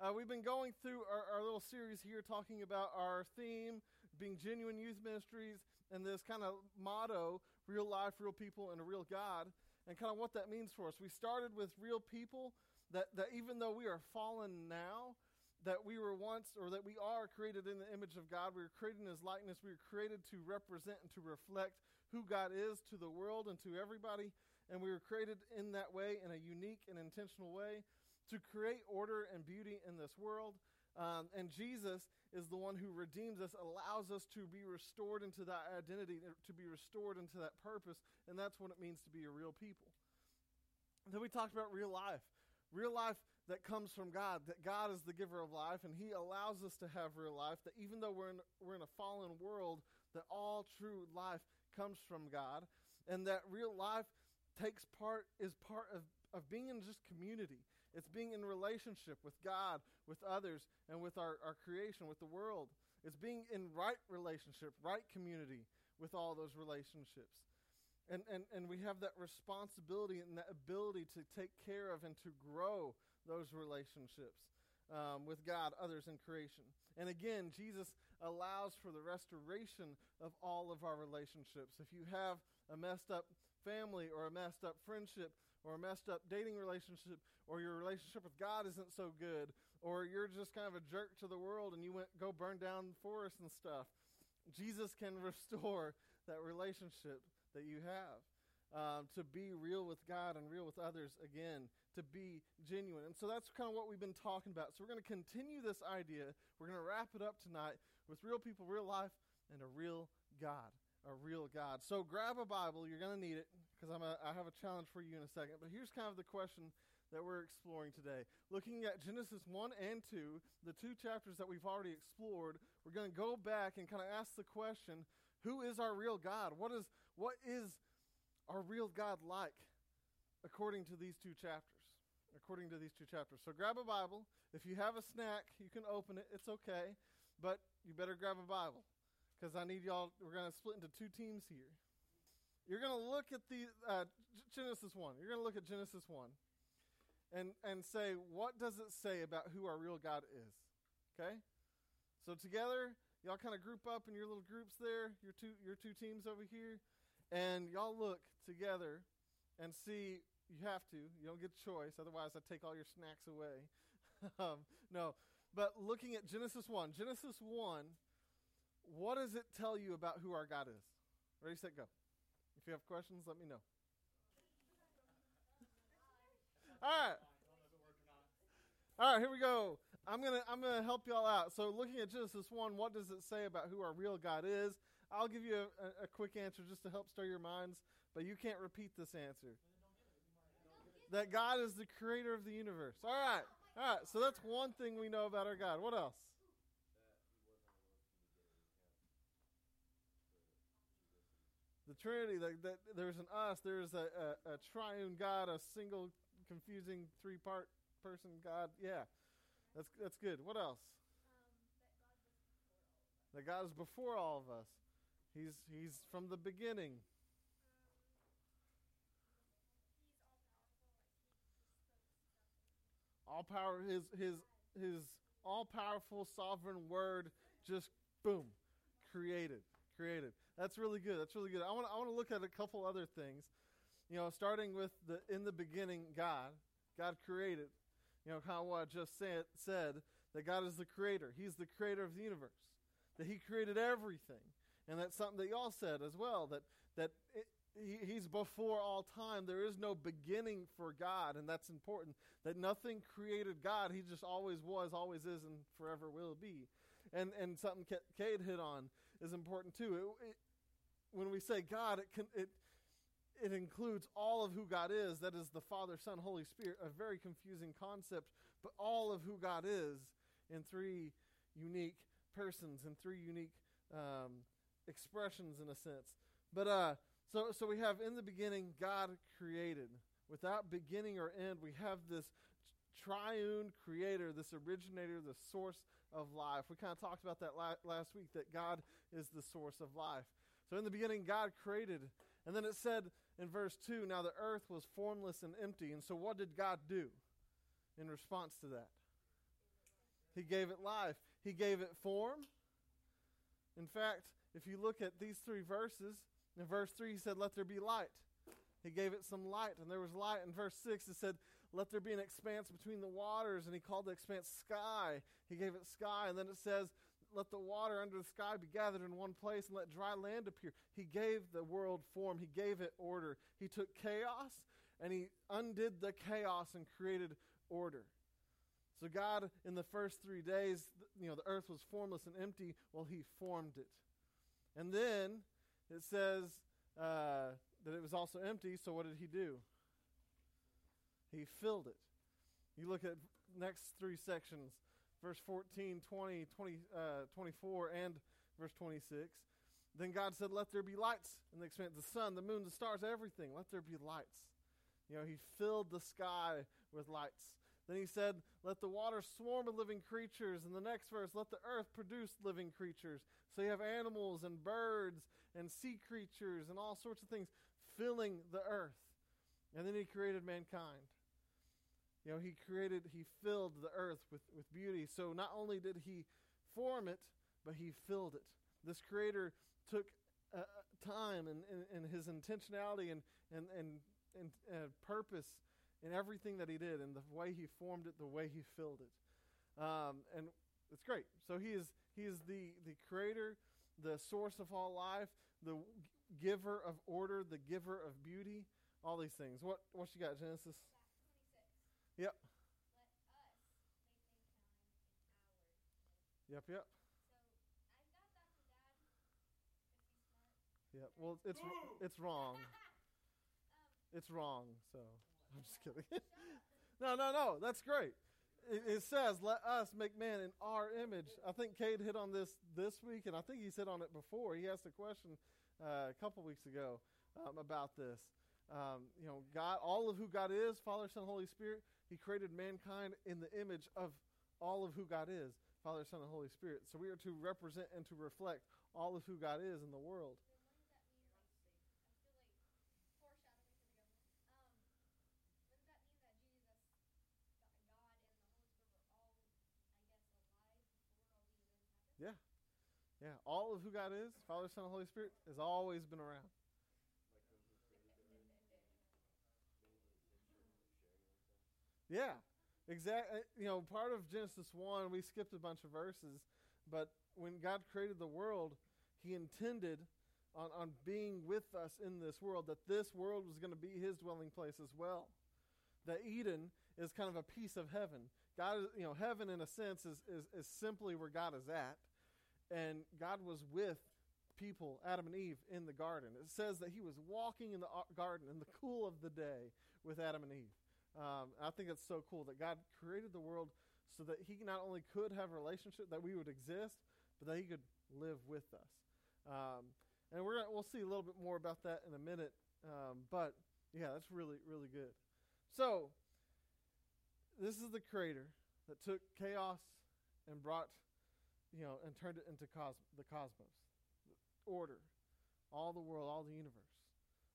Uh, we've been going through our, our, little series here talking about our theme being genuine youth ministries and this kind of motto real life, real people, and a real God, and kind of what that means for us. We started with real people that, that even though we are fallen now, that we were once or that we are created in the image of God. We were created in His likeness. We were created to represent and to reflect who God is to the world and to everybody. And we were created in that way, in a unique and intentional way, to create order and beauty in this world. Um, and Jesus is the one who redeems us, allows us to be restored into that identity, to be restored into that purpose. And that's what it means to be a real people. And then we talked about real life real life that comes from God, that God is the giver of life, and He allows us to have real life, that even though we're in, we're in a fallen world, that all true life comes from God, and that real life takes part, is part of, of being in just community. It's being in relationship with God, with others, and with our, our creation, with the world. It's being in right relationship, right community with all those relationships. And, and, and we have that responsibility and that ability to take care of and to grow those relationships um, with God, others, and creation. And again, Jesus allows for the restoration of all of our relationships. If you have a messed up family or a messed up friendship or a messed up dating relationship or your relationship with God isn't so good or you're just kind of a jerk to the world and you went go burn down forests and stuff, Jesus can restore that relationship that you have. Um, to be real with God and real with others again, to be genuine. And so that's kind of what we've been talking about. So we're going to continue this idea. We're going to wrap it up tonight with real people, real life, and a real God. A real God. So grab a Bible. You're going to need it because I have a challenge for you in a second. But here's kind of the question that we're exploring today. Looking at Genesis 1 and 2, the two chapters that we've already explored, we're going to go back and kind of ask the question who is our real God? What is, what is our real God like according to these two chapters? According to these two chapters. So grab a Bible. If you have a snack, you can open it. It's okay. But you better grab a Bible because I need y'all. We're going to split into two teams here. You're going to look at the uh, Genesis 1. You're going to look at Genesis 1 and, and say, what does it say about who our real God is? Okay? So together, y'all kind of group up in your little groups there, your two your two teams over here, and y'all look together and see. You have to. You don't get a choice. Otherwise, I take all your snacks away. um, no, but looking at Genesis one, Genesis one, what does it tell you about who our God is? Ready, set, go. If you have questions, let me know. All right. All right, here we go. I'm gonna I'm gonna help y'all out. So, looking at Genesis one, what does it say about who our real God is? I'll give you a, a, a quick answer just to help stir your minds, but you can't repeat this answer. That God is the creator of the universe. All right, all right. So that's one thing we know about our God. What else? The Trinity. That, that there's an us. There's a, a, a triune God, a single confusing three part person God. Yeah. That's that's good. What else? Um, that, God is before all of us. He's he's from the beginning. All power his his his all powerful sovereign word just boom created created that's really good that's really good i want i want to look at a couple other things you know starting with the in the beginning god god created you know, what I just said, said that God is the creator. He's the creator of the universe, that He created everything. And that's something that y'all said as well, that, that it, he, He's before all time. There is no beginning for God, and that's important. That nothing created God. He just always was, always is, and forever will be. And, and something Cade hit on is important too. It, it, when we say God, it, can, it, it includes all of who God is. That is the Father, Son, Holy Spirit. A very confusing concept, but all of who God is in three unique persons and three unique um, expressions, in a sense. But uh, so so we have in the beginning God created. Without beginning or end, we have this triune creator, this originator, the source of life. We kind of talked about that la- last week that God is the source of life. So in the beginning, God created. And then it said in verse 2 now the earth was formless and empty. And so what did God do in response to that? He gave it life. He gave it form. In fact, if you look at these three verses, in verse 3, he said, Let there be light. He gave it some light, and there was light. In verse 6, it said, Let there be an expanse between the waters, and he called the expanse sky. He gave it sky. And then it says, Let the water under the sky be gathered in one place, and let dry land appear. He gave the world form, he gave it order. He took chaos, and he undid the chaos and created order. So God, in the first three days, you know, the earth was formless and empty. Well, He formed it, and then it says uh, that it was also empty. So what did He do? He filled it. You look at next three sections, verse 14, 20, 20 uh, 24, and verse 26. Then God said, Let there be lights in the expanse, the sun, the moon, the stars, everything. Let there be lights. You know, He filled the sky with lights. Then he said, Let the water swarm with living creatures. In the next verse, let the earth produce living creatures. So you have animals and birds and sea creatures and all sorts of things filling the earth. And then he created mankind. You know, he created, he filled the earth with, with beauty. So not only did he form it, but he filled it. This creator took uh, time and, and, and, his intentionality and, and, and, and uh, purpose in everything that he did, and the way he formed it, the way he filled it. Um, and it's great. So he is he is the the creator, the source of all life, the giver of order, the giver of beauty, all these things. What what you got, Genesis? Yep. Yep, yep. So yep. Well, it's it's wrong. It's wrong. So I'm just kidding. no, no, no. That's great. It, it, says, "Let us make man in our image." I think Cade hit on this this week, and I think he's hit on it before. He asked a question uh, a couple weeks ago um, about this. Um, you know, God, all of who God is, Father, Son, Holy Spirit. He created mankind in the image of all of who God is, Father, Son, and Holy Spirit. So we are to represent and to reflect all of who God is in the world. Yeah. Yeah. All of who God is, Father, Son, and Holy Spirit, has always been around. Yeah. Exactly. Uh, you know, part of Genesis 1, we skipped a bunch of verses, but when God created the world, He intended on, on being with us in this world, that this world was going to be His dwelling place as well. That Eden is kind of a piece of heaven. God, is, you know, heaven in a sense is, is, is simply where God is at and God was with people, Adam and Eve, in the garden. It says that he was walking in the garden in the cool of the day with Adam and Eve. Um, I think that's so cool that God created the world so that he not only could have a relationship, that we would exist, but that he could live with us. Um, and we're gonna, we'll see a little bit more about that in a minute. Um, but yeah, that's really, really good. So, this is the creator that took chaos and brought you know, and turned it into cos- the cosmos, order, all the world, all the universe,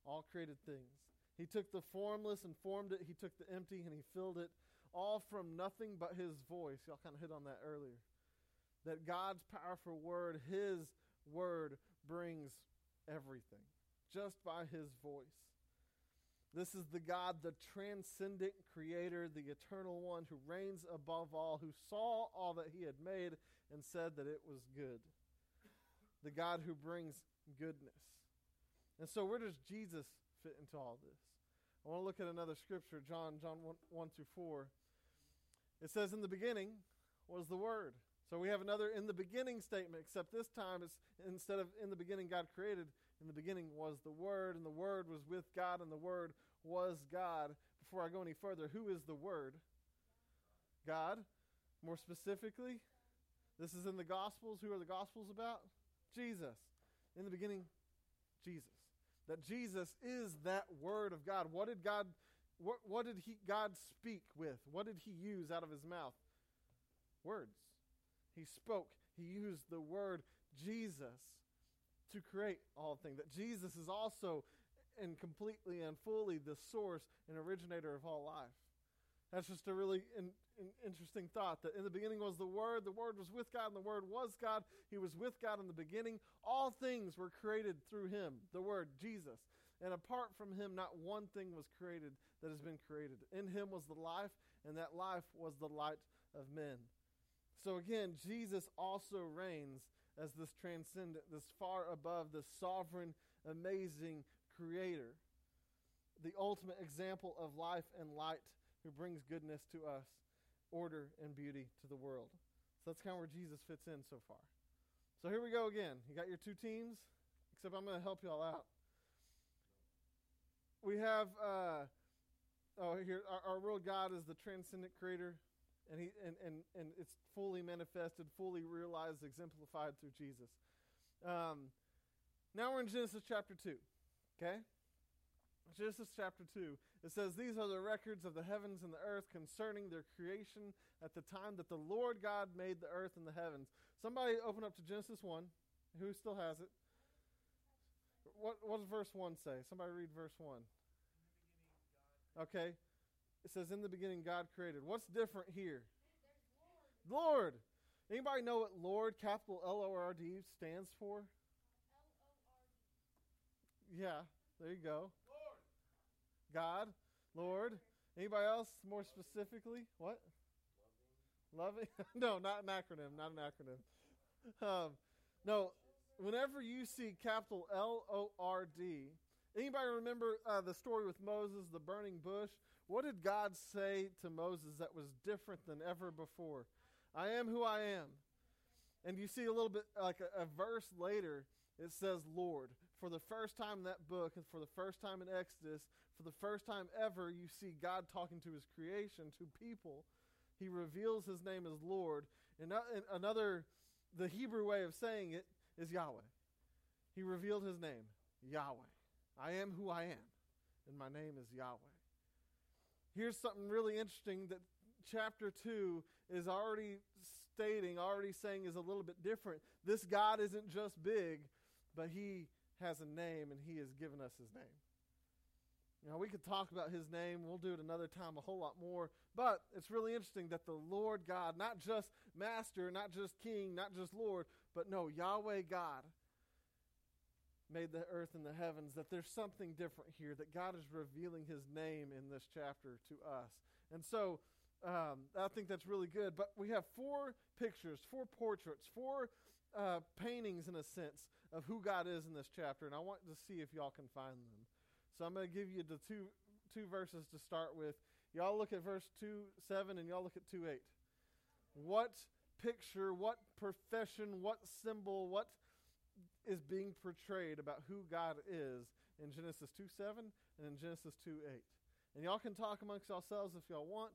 all created things. He took the formless and formed it. He took the empty and he filled it, all from nothing but his voice. Y'all kind of hit on that earlier. That God's powerful word, his word, brings everything just by his voice. This is the God, the transcendent creator, the eternal one who reigns above all, who saw all that he had made and said that it was good. The God who brings goodness. And so, where does Jesus fit into all this? I want to look at another scripture, John, John 1, 1 through 4. It says, In the beginning was the Word. So we have another in the beginning statement, except this time it's instead of in the beginning God created, in the beginning was the Word, and the Word was with God, and the Word was God. Before I go any further, who is the Word? God. More specifically, this is in the Gospels. Who are the Gospels about? Jesus. In the beginning, Jesus. That Jesus is that Word of God. What did God? What, what did he, God speak with? What did He use out of His mouth? Words. He spoke. He used the word Jesus to create all things. That Jesus is also and completely and fully the source and originator of all life. That's just a really in, in, interesting thought that in the beginning was the Word, the Word was with God, and the Word was God. He was with God in the beginning. All things were created through Him, the Word, Jesus. And apart from Him, not one thing was created that has been created. In Him was the life, and that life was the light of men. So again, Jesus also reigns as this transcendent, this far above, this sovereign, amazing creator, the ultimate example of life and light who brings goodness to us, order and beauty to the world. So that's kind of where Jesus fits in so far. So here we go again. You got your two teams, except I'm going to help you all out. We have, uh, oh, here, our, our real God is the transcendent creator, and, he, and, and, and it's fully manifested, fully realized, exemplified through Jesus. Um, now we're in Genesis chapter 2, okay? Genesis chapter 2. It says, These are the records of the heavens and the earth concerning their creation at the time that the Lord God made the earth and the heavens. Somebody open up to Genesis 1. Who still has it? What, what does verse 1 say? Somebody read verse 1. Okay. It says, In the beginning, God created. What's different here? Lord. Lord. Anybody know what Lord, capital L O R D, stands for? L O R D. Yeah, there you go. God, Lord. Anybody else more specifically? What? Loving? no, not an acronym. Not an acronym. Um, no, whenever you see capital L O R D, anybody remember uh, the story with Moses, the burning bush? What did God say to Moses that was different than ever before? I am who I am. And you see a little bit like a, a verse later, it says Lord. For the first time in that book, and for the first time in Exodus, for the first time ever, you see God talking to his creation, to people. He reveals his name as Lord. And another, the Hebrew way of saying it is Yahweh. He revealed his name, Yahweh. I am who I am, and my name is Yahweh. Here's something really interesting that chapter 2 is already stating, already saying is a little bit different. This God isn't just big, but he has a name, and he has given us his name. Now, we could talk about his name. We'll do it another time a whole lot more. But it's really interesting that the Lord God, not just master, not just king, not just Lord, but no, Yahweh God made the earth and the heavens, that there's something different here, that God is revealing his name in this chapter to us. And so um, I think that's really good. But we have four pictures, four portraits, four uh, paintings, in a sense, of who God is in this chapter. And I want to see if y'all can find them. So I'm going to give you the two two verses to start with. Y'all look at verse 2 7 and y'all look at 2 8. What picture, what profession, what symbol, what is being portrayed about who God is in Genesis 2 7 and in Genesis 2 8. And y'all can talk amongst yourselves if y'all want,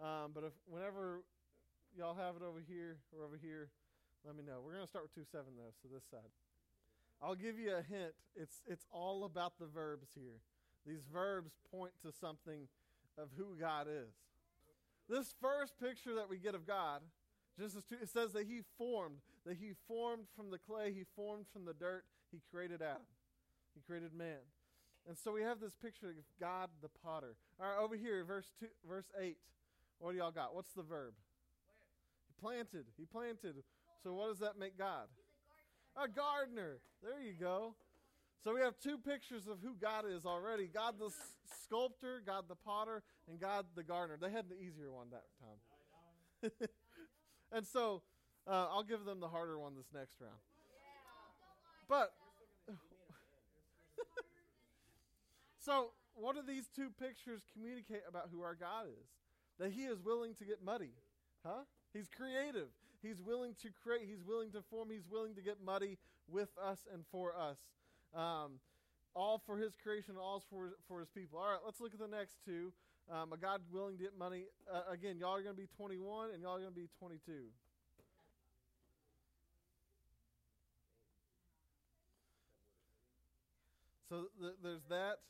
um, but if whenever y'all have it over here or over here, let me know. We're going to start with 2 7 though, so this side. I'll give you a hint. It's, it's all about the verbs here. These verbs point to something of who God is. This first picture that we get of God, Genesis 2, it says that He formed, that He formed from the clay, He formed from the dirt, He created Adam, He created man. And so we have this picture of God the potter. All right, over here, verse two, verse eight. What do y'all got? What's the verb? He planted. He planted. So what does that make God? A gardener. There you go. So we have two pictures of who God is already God the sculptor, God the potter, and God the gardener. They had the easier one that time. and so uh, I'll give them the harder one this next round. But, so what do these two pictures communicate about who our God is? That He is willing to get muddy. Huh? He's creative. He's willing to create. He's willing to form. He's willing to get muddy with us and for us. Um, all for his creation, all for, for his people. All right, let's look at the next two. Um, a God willing to get money. Uh, again, y'all are going to be 21 and y'all are going to be 22. So th- there's that,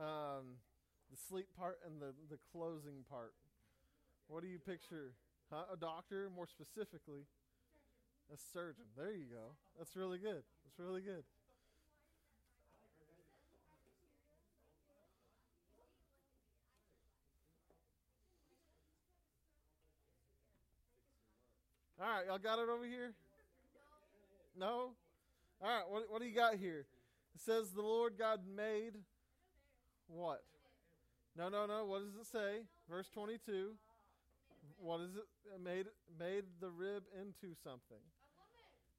um, the sleep part and the, the closing part. What do you picture? Huh? A doctor, more specifically. A surgeon. There you go. That's really good. That's really good. All right, y'all got it over here? No? All right, what, what do you got here? It says the Lord God made what? No, no, no. What does it say? Verse 22. What is it? Made made the rib into something.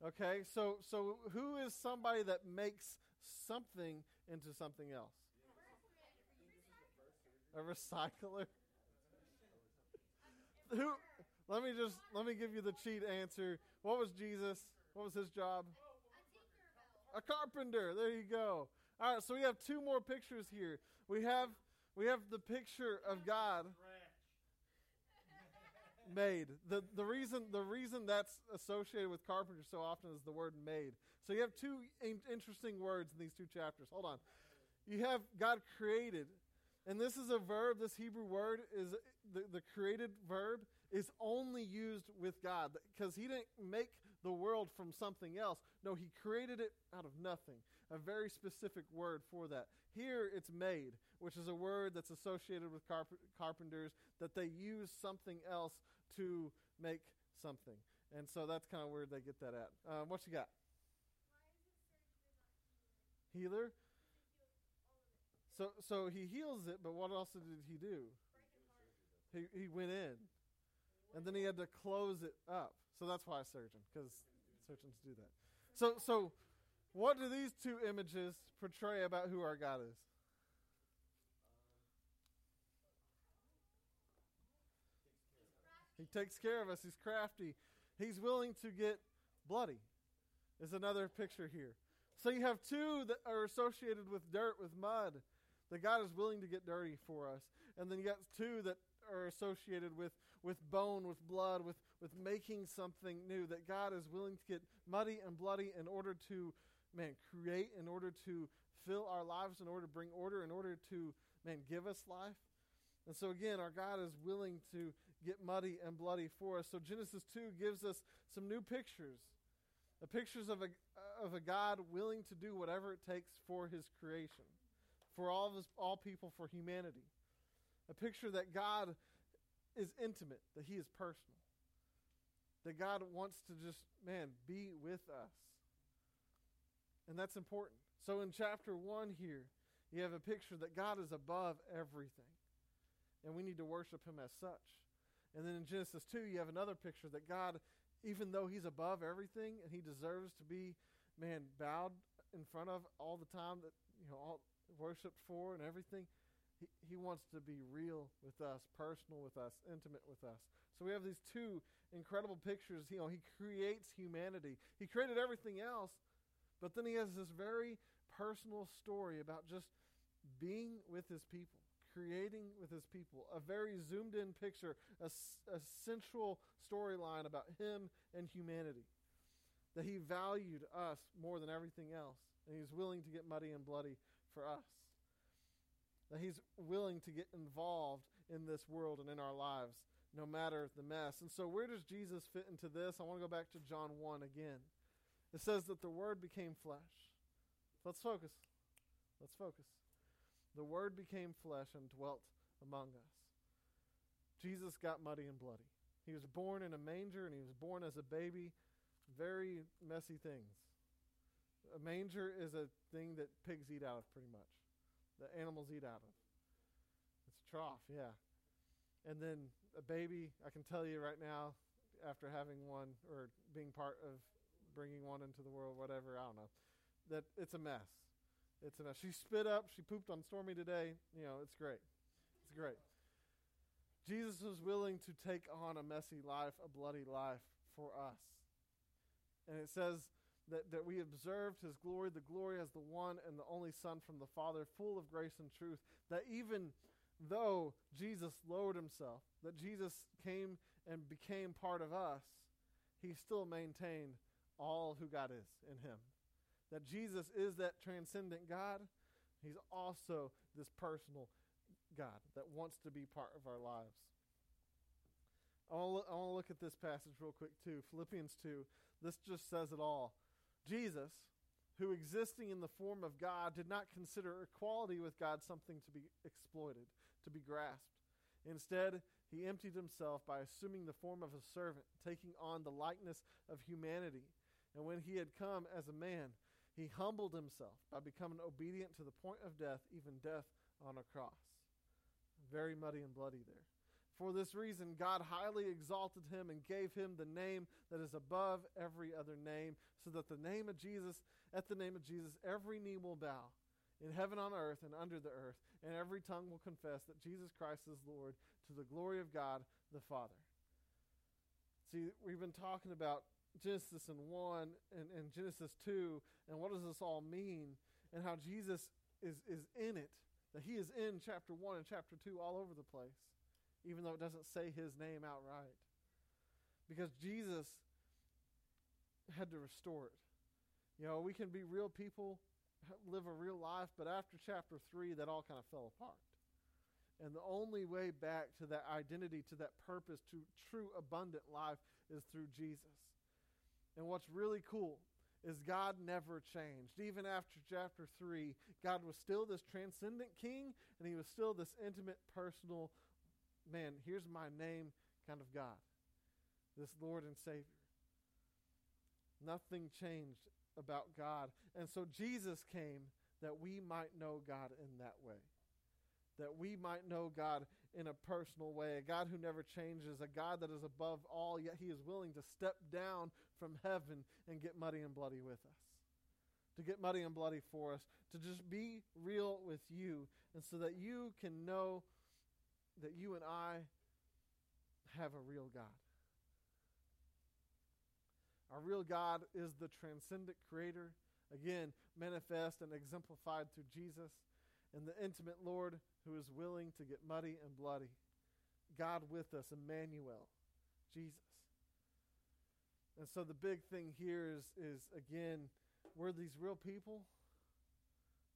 Okay, so so who is somebody that makes something into something else? A recycler. who? Let me just let me give you the cheat answer. What was Jesus? What was his job? A carpenter. There you go. All right, so we have two more pictures here. We have we have the picture of God made. The the reason the reason that's associated with carpenter so often is the word made. So you have two in- interesting words in these two chapters. Hold on. You have God created, and this is a verb. This Hebrew word is the, the created verb is only used with God because He didn't make the world from something else. No, He created it out of nothing. A very specific word for that. Here it's made, which is a word that's associated with carp- carpenters that they use something else to make something. And so that's kind of where they get that at. Um, what you got? Healer. So so he heals it, but what else did he do? He he went in, and then he had to close it up. So that's why surgeon, because surgeons do that. So so, what do these two images portray about who our God is? He takes care of us. He's crafty. He's willing to get bloody. Is another picture here. So you have two that are associated with dirt, with mud, that God is willing to get dirty for us. And then you got two that are associated with, with bone, with blood, with, with making something new, that God is willing to get muddy and bloody in order to, man, create, in order to fill our lives, in order to bring order, in order to, man, give us life. And so again, our God is willing to get muddy and bloody for us. So Genesis 2 gives us some new pictures. The pictures of a, of a God willing to do whatever it takes for his creation, for all, of his, all people, for humanity. A picture that God is intimate, that he is personal, that God wants to just, man, be with us. And that's important. So in chapter 1 here, you have a picture that God is above everything, and we need to worship him as such. And then in Genesis 2, you have another picture that God, even though He's above everything and He deserves to be, man, bowed in front of all the time, that, you know, all worshiped for and everything, he, he wants to be real with us, personal with us, intimate with us. So we have these two incredible pictures. You know, He creates humanity, He created everything else, but then He has this very personal story about just being with His people creating with his people, a very zoomed in picture, a, a central storyline about him and humanity. That he valued us more than everything else, and he's willing to get muddy and bloody for us. That he's willing to get involved in this world and in our lives, no matter the mess. And so, where does Jesus fit into this? I want to go back to John 1 again. It says that the Word became flesh. Let's focus. Let's focus the Word became flesh and dwelt among us. Jesus got muddy and bloody. He was born in a manger and he was born as a baby. Very messy things. A manger is a thing that pigs eat out of, pretty much. That animals eat out of. It's a trough, yeah. And then a baby, I can tell you right now, after having one or being part of bringing one into the world, whatever, I don't know, that it's a mess. It's enough. She spit up. She pooped on Stormy today. You know, it's great. It's great. Jesus was willing to take on a messy life, a bloody life for us. And it says that, that we observed his glory, the glory as the one and the only Son from the Father, full of grace and truth. That even though Jesus lowered himself, that Jesus came and became part of us, he still maintained all who God is in him that Jesus is that transcendent God, He's also this personal God that wants to be part of our lives. I want to look at this passage real quick, too. Philippians 2. This just says it all. Jesus, who existing in the form of God, did not consider equality with God something to be exploited, to be grasped. Instead, he emptied himself by assuming the form of a servant, taking on the likeness of humanity. And when he had come as a man, he humbled himself by becoming obedient to the point of death, even death on a cross. Very muddy and bloody there. For this reason, God highly exalted him and gave him the name that is above every other name, so that the name of Jesus, at the name of Jesus, every knee will bow in heaven, on earth, and under the earth, and every tongue will confess that Jesus Christ is Lord to the glory of God the Father. See, we've been talking about Genesis and 1 and, and Genesis 2, and what does this all mean, and how Jesus is, is in it, that he is in chapter 1 and chapter 2 all over the place, even though it doesn't say his name outright. Because Jesus had to restore it. You know, we can be real people live a real life, but after chapter 3, that all kind of fell apart. And the only way back to that identity, to that purpose, to true abundant life is through Jesus. And what's really cool is God never changed. Even after chapter 3, God was still this transcendent king, and he was still this intimate, personal, man, here's my name kind of God, this Lord and Savior. Nothing changed about God. And so Jesus came that we might know God in that way. That we might know God in a personal way, a God who never changes, a God that is above all, yet he is willing to step down from heaven and get muddy and bloody with us. To get muddy and bloody for us, to just be real with you, and so that you can know that you and I have a real God. Our real God is the transcendent creator, again, manifest and exemplified through Jesus, and the intimate Lord who is willing to get muddy and bloody. God with us, Emmanuel, Jesus. And so the big thing here is, is again, we're these real people,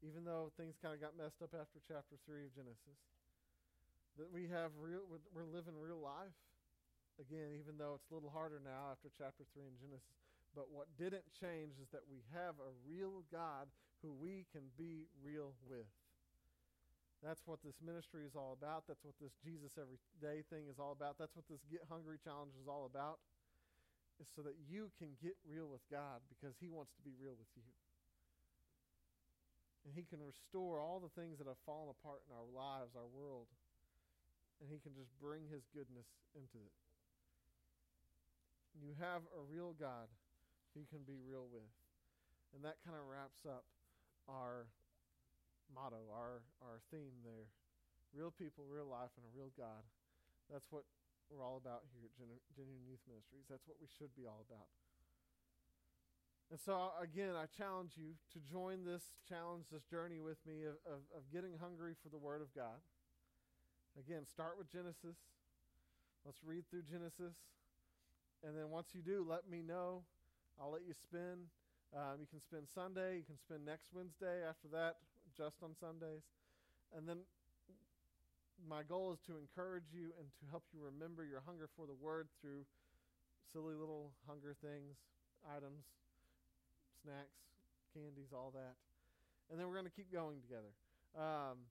even though things kind of got messed up after chapter 3 of Genesis. That we have real, we're, we're living real life again, even though it's a little harder now after chapter 3 in Genesis. But what didn't change is that we have a real God who we can be real with. That's what this ministry is all about. That's what this Jesus Every Day thing is all about. That's what this Get Hungry Challenge is all about. Is so that you can get real with God because He wants to be real with you. And He can restore all the things that have fallen apart in our lives, our world. And He can just bring His goodness into it. You have a real God you can be real with. And that kind of wraps up our motto, our, our theme there. Real people, real life, and a real God. That's what we're all about here at Gen- Genuine Youth Ministries. That's what we should be all about. And so, again, I challenge you to join this challenge, this journey with me of, of, of getting hungry for the Word of God. Again, start with Genesis. Let's read through Genesis. And then once you do, let me know. I'll let you spin. Um, you can spend Sunday. You can spend next Wednesday. After that, just on Sundays. And then my goal is to encourage you and to help you remember your hunger for the Word through silly little hunger things, items, snacks, candies, all that. And then we're going to keep going together. Um,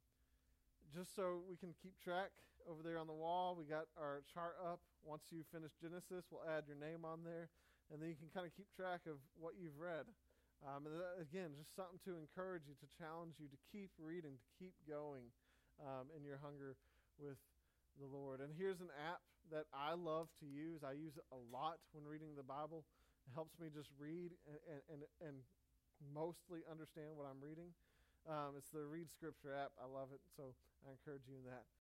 just so we can keep track over there on the wall, we got our chart up. Once you finish Genesis, we'll add your name on there, and then you can kind of keep track of what you've read. Um, and that, again, just something to encourage you, to challenge you to keep reading, to keep going um, in your hunger with the Lord. And here's an app that I love to use. I use it a lot when reading the Bible. It helps me just read and, and, and mostly understand what I'm reading. Um, it's the Read Scripture app. I love it, so I encourage you in that.